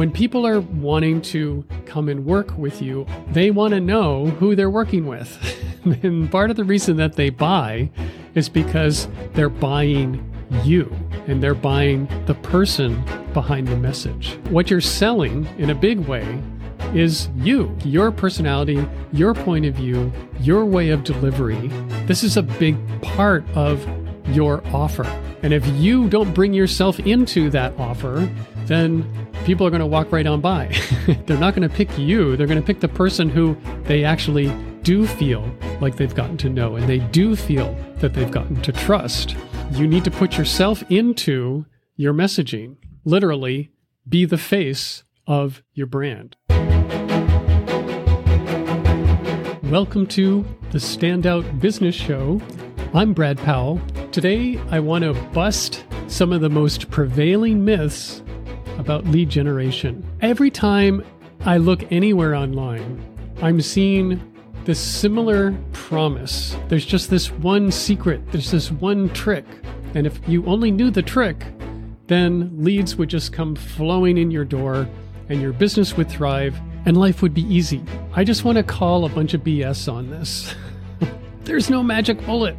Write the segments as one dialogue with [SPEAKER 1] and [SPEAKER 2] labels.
[SPEAKER 1] When people are wanting to come and work with you, they want to know who they're working with. and part of the reason that they buy is because they're buying you and they're buying the person behind the message. What you're selling in a big way is you, your personality, your point of view, your way of delivery. This is a big part of your offer. And if you don't bring yourself into that offer, then people are going to walk right on by. They're not going to pick you, they're going to pick the person who they actually do feel like they've gotten to know and they do feel that they've gotten to trust. You need to put yourself into your messaging. Literally, be the face of your brand. Welcome to the Standout Business Show. I'm Brad Powell. Today, I want to bust some of the most prevailing myths about lead generation. Every time I look anywhere online, I'm seeing this similar promise. There's just this one secret, there's this one trick. And if you only knew the trick, then leads would just come flowing in your door and your business would thrive and life would be easy. I just want to call a bunch of BS on this. There's no magic bullet.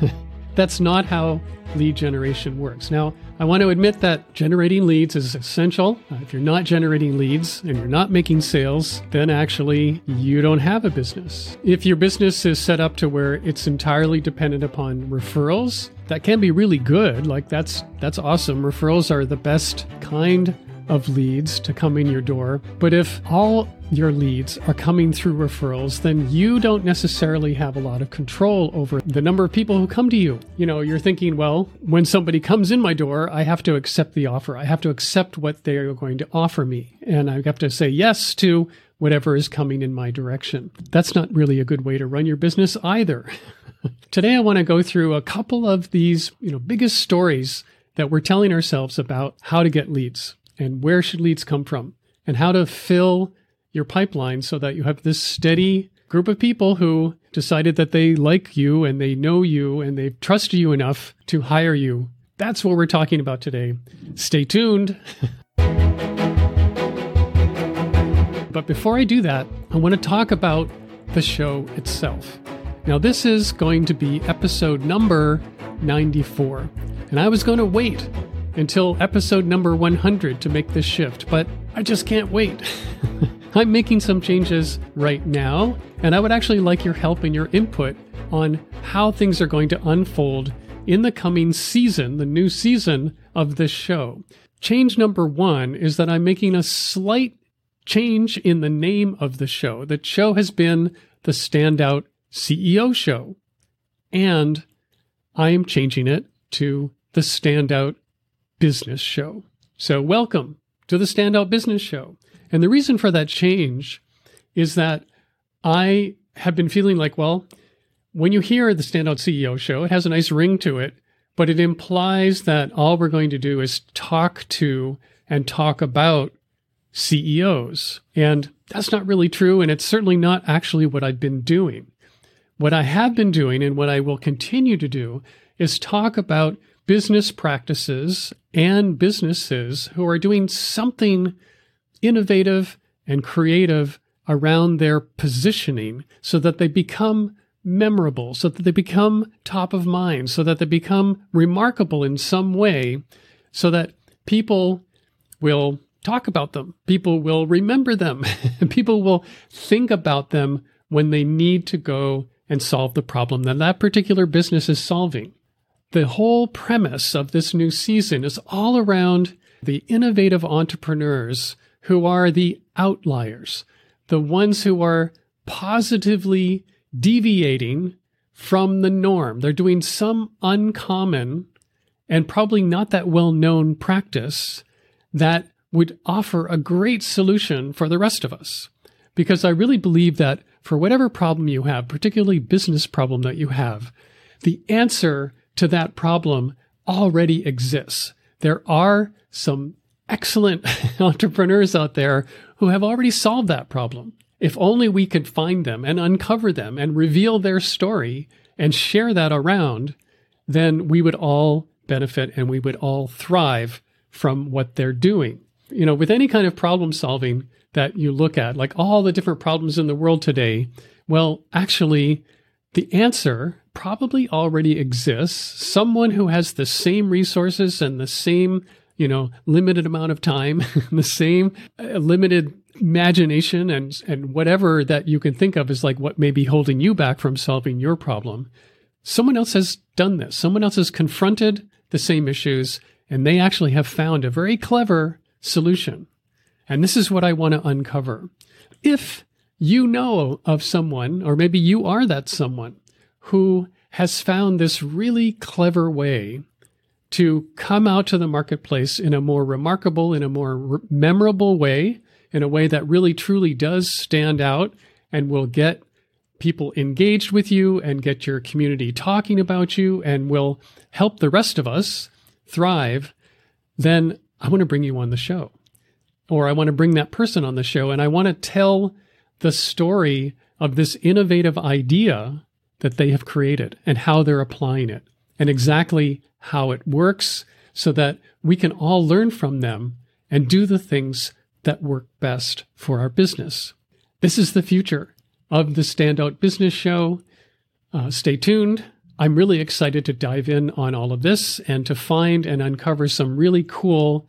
[SPEAKER 1] That's not how lead generation works. Now, I want to admit that generating leads is essential. Uh, if you're not generating leads and you're not making sales, then actually you don't have a business. If your business is set up to where it's entirely dependent upon referrals, that can be really good. Like that's that's awesome. Referrals are the best kind of leads to come in your door. But if all your leads are coming through referrals, then you don't necessarily have a lot of control over the number of people who come to you. You know, you're thinking, well, when somebody comes in my door, I have to accept the offer. I have to accept what they are going to offer me. And I have to say yes to whatever is coming in my direction. That's not really a good way to run your business either. Today I want to go through a couple of these, you know, biggest stories that we're telling ourselves about how to get leads and where should leads come from and how to fill your pipeline so that you have this steady group of people who decided that they like you and they know you and they trust you enough to hire you. That's what we're talking about today. Stay tuned. but before I do that, I want to talk about the show itself. Now, this is going to be episode number 94. And I was going to wait until episode number 100 to make this shift, but I just can't wait. I'm making some changes right now, and I would actually like your help and your input on how things are going to unfold in the coming season, the new season of this show. Change number one is that I'm making a slight change in the name of the show. The show has been the Standout CEO Show, and I am changing it to the Standout Business Show. So, welcome to the Standout Business Show. And the reason for that change is that I have been feeling like, well, when you hear the Standout CEO Show, it has a nice ring to it, but it implies that all we're going to do is talk to and talk about CEOs. And that's not really true. And it's certainly not actually what I've been doing. What I have been doing and what I will continue to do is talk about business practices and businesses who are doing something innovative and creative around their positioning so that they become memorable, so that they become top of mind, so that they become remarkable in some way, so that people will talk about them, people will remember them, and people will think about them when they need to go and solve the problem that that particular business is solving the whole premise of this new season is all around the innovative entrepreneurs who are the outliers, the ones who are positively deviating from the norm. They're doing some uncommon and probably not that well known practice that would offer a great solution for the rest of us. Because I really believe that for whatever problem you have, particularly business problem that you have, the answer to that problem already exists. There are some excellent entrepreneurs out there who have already solved that problem. If only we could find them and uncover them and reveal their story and share that around, then we would all benefit and we would all thrive from what they're doing. you know, with any kind of problem solving that you look at, like all the different problems in the world today, well, actually, the answer probably already exists. Someone who has the same resources and the same, you know, limited amount of time, the same uh, limited imagination and and whatever that you can think of is like what may be holding you back from solving your problem. Someone else has done this. Someone else has confronted the same issues and they actually have found a very clever solution. And this is what I want to uncover. If you know of someone, or maybe you are that someone who has found this really clever way to come out to the marketplace in a more remarkable, in a more re- memorable way, in a way that really truly does stand out and will get people engaged with you and get your community talking about you and will help the rest of us thrive, then I want to bring you on the show. Or I want to bring that person on the show and I want to tell the story of this innovative idea that they have created and how they're applying it and exactly how it works so that we can all learn from them and do the things that work best for our business. This is the future of the Standout Business Show. Uh, stay tuned. I'm really excited to dive in on all of this and to find and uncover some really cool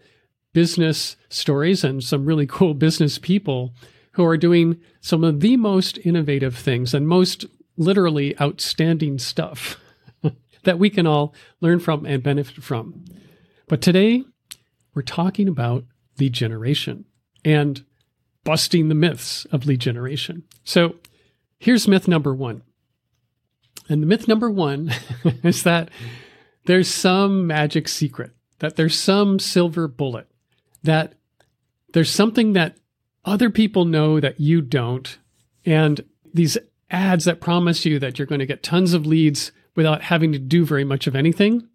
[SPEAKER 1] business stories and some really cool business people who are doing some of the most innovative things and most literally outstanding stuff that we can all learn from and benefit from. But today, we're talking about lead generation and busting the myths of lead generation. So here's myth number one. And the myth number one is that there's some magic secret, that there's some silver bullet, that there's something that other people know that you don't. And these ads that promise you that you're going to get tons of leads without having to do very much of anything.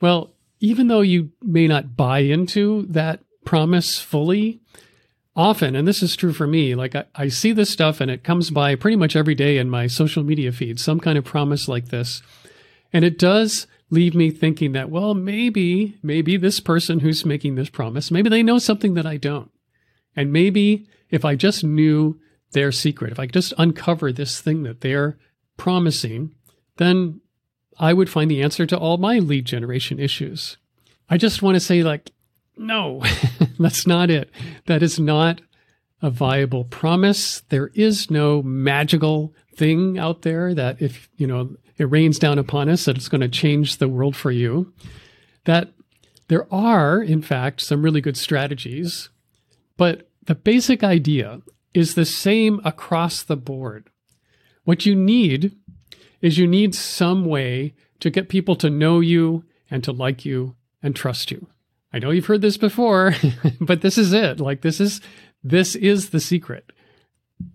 [SPEAKER 1] Well, even though you may not buy into that promise fully, often, and this is true for me, like I, I, see this stuff and it comes by pretty much every day in my social media feed, some kind of promise like this. And it does leave me thinking that, well, maybe, maybe this person who's making this promise, maybe they know something that I don't. And maybe if I just knew their secret, if I just uncover this thing that they're promising, then I would find the answer to all my lead generation issues. I just want to say, like, no, that's not it. That is not a viable promise. There is no magical thing out there that if, you know, it rains down upon us, that it's going to change the world for you. That there are, in fact, some really good strategies but the basic idea is the same across the board. What you need is you need some way to get people to know you and to like you and trust you. I know you've heard this before, but this is it. Like this is this is the secret.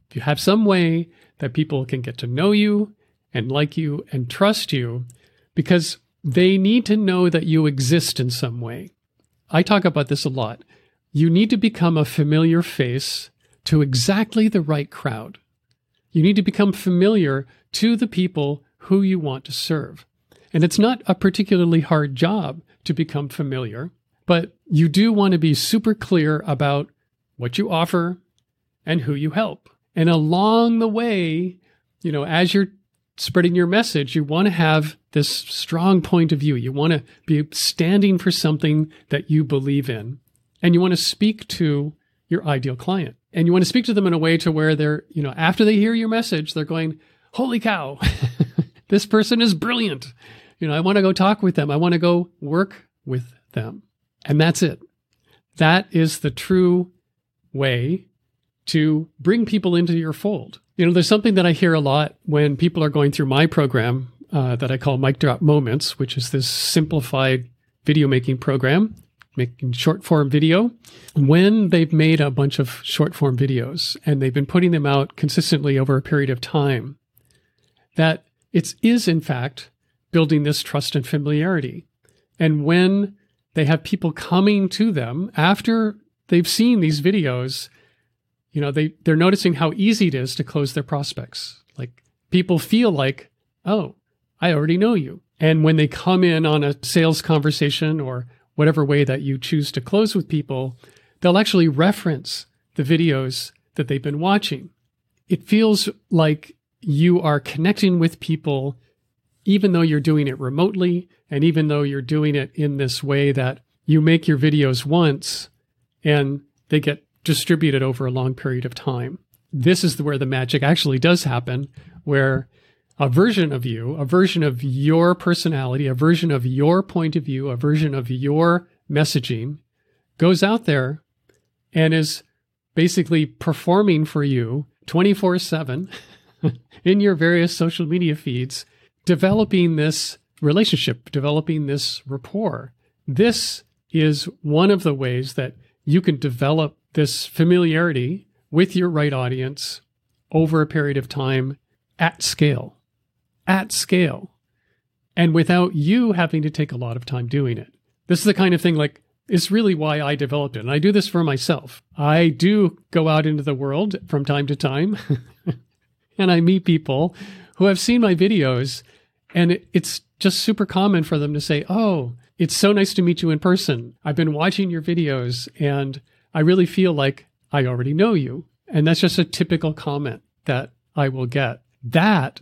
[SPEAKER 1] If you have some way that people can get to know you and like you and trust you because they need to know that you exist in some way. I talk about this a lot. You need to become a familiar face to exactly the right crowd. You need to become familiar to the people who you want to serve. And it's not a particularly hard job to become familiar, but you do want to be super clear about what you offer and who you help. And along the way, you know, as you're spreading your message, you want to have this strong point of view. You want to be standing for something that you believe in and you want to speak to your ideal client and you want to speak to them in a way to where they're you know after they hear your message they're going holy cow this person is brilliant. You know i want to go talk with them. I want to go work with them. And that's it. That is the true way to bring people into your fold. You know there's something that i hear a lot when people are going through my program uh, that i call mic drop moments which is this simplified video making program making short form video. When they've made a bunch of short form videos and they've been putting them out consistently over a period of time, that it is in fact building this trust and familiarity. And when they have people coming to them after they've seen these videos, you know, they, they're noticing how easy it is to close their prospects. Like people feel like, oh, I already know you. And when they come in on a sales conversation or whatever way that you choose to close with people, they'll actually reference the videos that they've been watching. It feels like you are connecting with people, even though you're doing it remotely, and even though you're doing it in this way that you make your videos once and they get distributed over a long period of time. This is where the magic actually does happen, where a version of you, a version of your personality, a version of your point of view, a version of your messaging goes out there and is basically performing for you 24 7 in your various social media feeds, developing this relationship, developing this rapport. This is one of the ways that you can develop this familiarity with your right audience over a period of time at scale, at scale, and without you having to take a lot of time doing it. This is the kind of thing like, it's really why I developed it. And I do this for myself. I do go out into the world from time to time and I meet people who have seen my videos and it's just super common for them to say, Oh, it's so nice to meet you in person. I've been watching your videos and I really feel like I already know you. And that's just a typical comment that I will get. That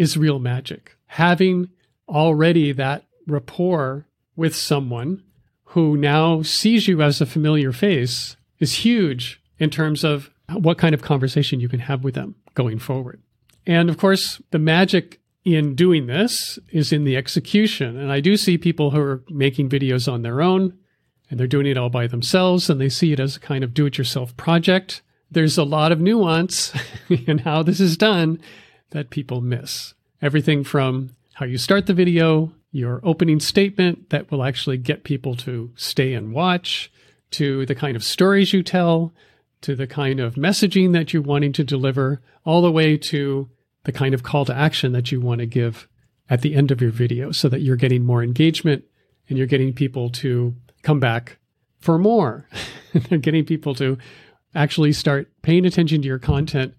[SPEAKER 1] is real magic. Having already that rapport with someone who now sees you as a familiar face is huge in terms of what kind of conversation you can have with them going forward. And of course, the magic in doing this is in the execution. And I do see people who are making videos on their own and they're doing it all by themselves and they see it as a kind of do it yourself project. There's a lot of nuance in how this is done that people miss. Everything from how you start the video, your opening statement that will actually get people to stay and watch, to the kind of stories you tell, to the kind of messaging that you're wanting to deliver, all the way to the kind of call to action that you want to give at the end of your video so that you're getting more engagement and you're getting people to come back for more. They're getting people to actually start paying attention to your content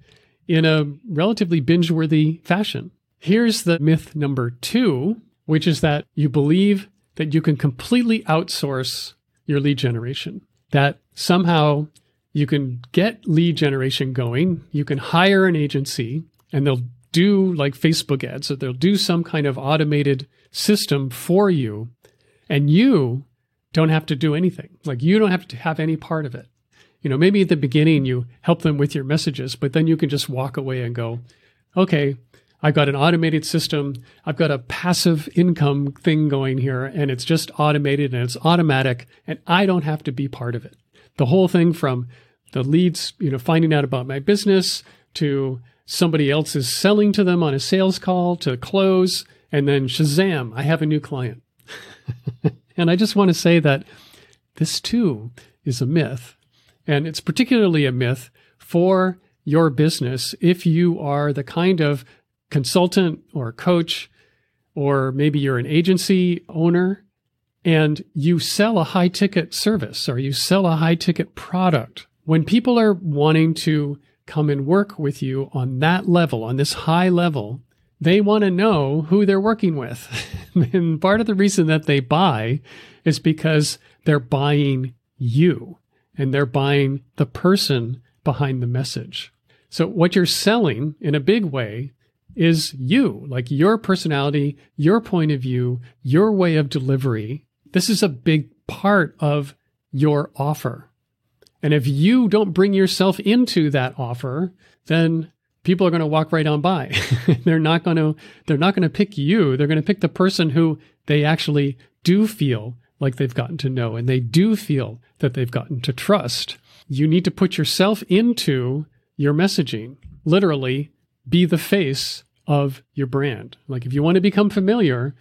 [SPEAKER 1] in a relatively binge worthy fashion. Here's the myth number two, which is that you believe that you can completely outsource your lead generation, that somehow you can get lead generation going. You can hire an agency and they'll do like Facebook ads, so they'll do some kind of automated system for you. And you don't have to do anything. Like you don't have to have any part of it. You know, maybe at the beginning you help them with your messages, but then you can just walk away and go, okay, I've got an automated system. I've got a passive income thing going here, and it's just automated and it's automatic, and I don't have to be part of it. The whole thing from the leads, you know, finding out about my business to somebody else is selling to them on a sales call to close, and then Shazam, I have a new client. And I just want to say that this too is a myth. And it's particularly a myth for your business if you are the kind of consultant or coach, or maybe you're an agency owner and you sell a high ticket service or you sell a high ticket product. When people are wanting to come and work with you on that level, on this high level, they want to know who they're working with. and part of the reason that they buy is because they're buying you and they're buying the person behind the message. So what you're selling in a big way is you, like your personality, your point of view, your way of delivery. This is a big part of your offer. And if you don't bring yourself into that offer, then people are going to walk right on by. they're not going to they're not going to pick you. They're going to pick the person who they actually do feel like they've gotten to know and they do feel that they've gotten to trust. You need to put yourself into your messaging. Literally be the face of your brand. Like if you want to become familiar,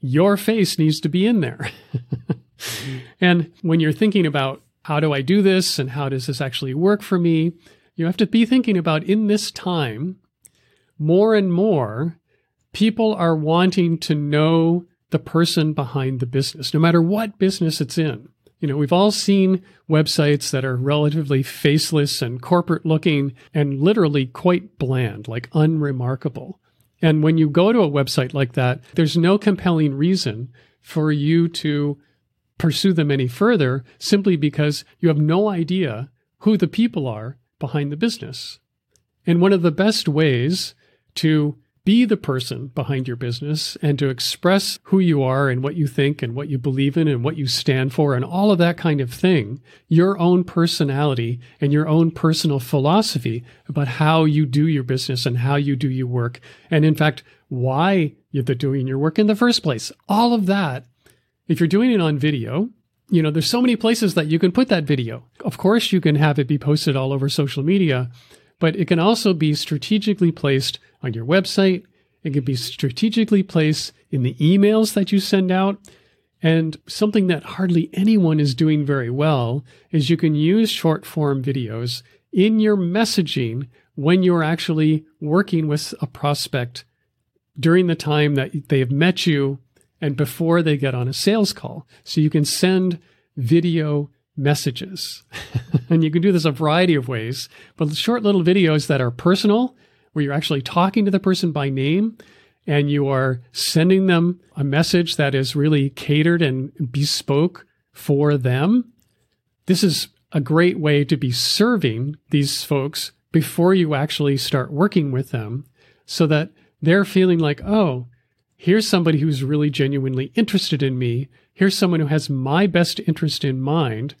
[SPEAKER 1] your face needs to be in there. and when you're thinking about how do I do this and how does this actually work for me, you have to be thinking about in this time, more and more, people are wanting to know the person behind the business, no matter what business it's in. You know, we've all seen websites that are relatively faceless and corporate looking and literally quite bland, like unremarkable. And when you go to a website like that, there's no compelling reason for you to pursue them any further simply because you have no idea who the people are behind the business. And one of the best ways to be the person behind your business and to express who you are and what you think and what you believe in and what you stand for and all of that kind of thing, your own personality and your own personal philosophy about how you do your business and how you do your work. And in fact, why you're doing your work in the first place. All of that. If you're doing it on video, you know, there's so many places that you can put that video. Of course, you can have it be posted all over social media, but it can also be strategically placed on your website. It can be strategically placed in the emails that you send out. And something that hardly anyone is doing very well is you can use short form videos in your messaging when you're actually working with a prospect during the time that they have met you and before they get on a sales call. So you can send video messages. and you can do this a variety of ways, but short little videos that are personal where you're actually talking to the person by name and you are sending them a message that is really catered and bespoke for them. This is a great way to be serving these folks before you actually start working with them so that they're feeling like, oh, here's somebody who's really genuinely interested in me. Here's someone who has my best interest in mind.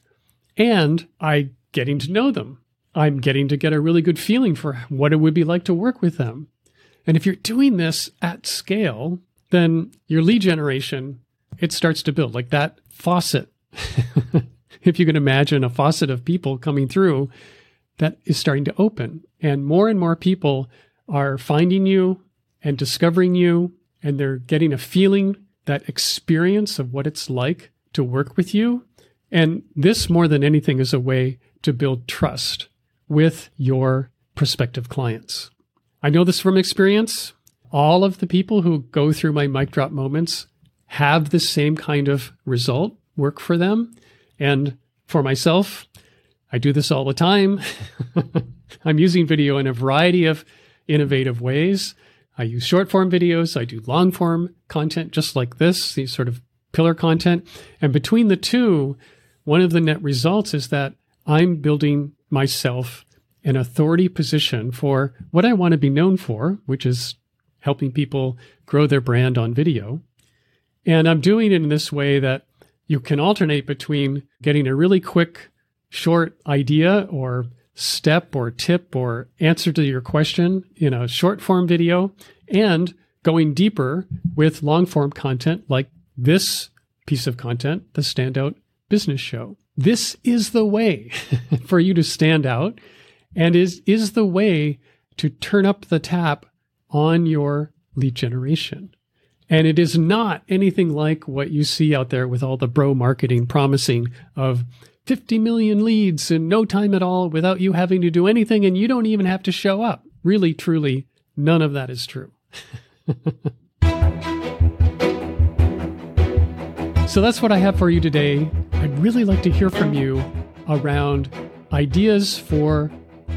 [SPEAKER 1] And I getting to know them. I'm getting to get a really good feeling for what it would be like to work with them. And if you're doing this at scale, then your lead generation, it starts to build like that faucet. if you can imagine a faucet of people coming through that is starting to open and more and more people are finding you and discovering you and they're getting a feeling that experience of what it's like to work with you. And this more than anything is a way to build trust with your prospective clients. I know this from experience. All of the people who go through my mic drop moments have the same kind of result work for them. And for myself, I do this all the time. I'm using video in a variety of innovative ways. I use short form videos, I do long form content just like this, these sort of pillar content. And between the two, one of the net results is that I'm building myself an authority position for what I want to be known for, which is helping people grow their brand on video. And I'm doing it in this way that you can alternate between getting a really quick, short idea or step or tip or answer to your question in a short form video and going deeper with long form content like this piece of content, the Standout Business Show. This is the way for you to stand out and is, is the way to turn up the tap on your lead generation. And it is not anything like what you see out there with all the bro marketing promising of 50 million leads in no time at all without you having to do anything and you don't even have to show up. Really, truly, none of that is true. so that's what I have for you today. I'd really like to hear from you around ideas for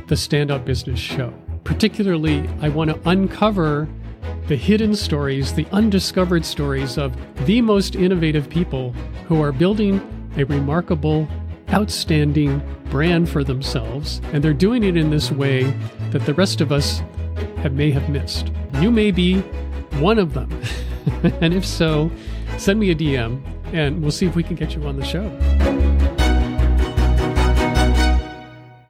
[SPEAKER 1] the Standout Business Show. Particularly, I want to uncover the hidden stories, the undiscovered stories of the most innovative people who are building a remarkable, outstanding brand for themselves. And they're doing it in this way that the rest of us have, may have missed. You may be one of them. and if so, send me a DM and we'll see if we can get you on the show.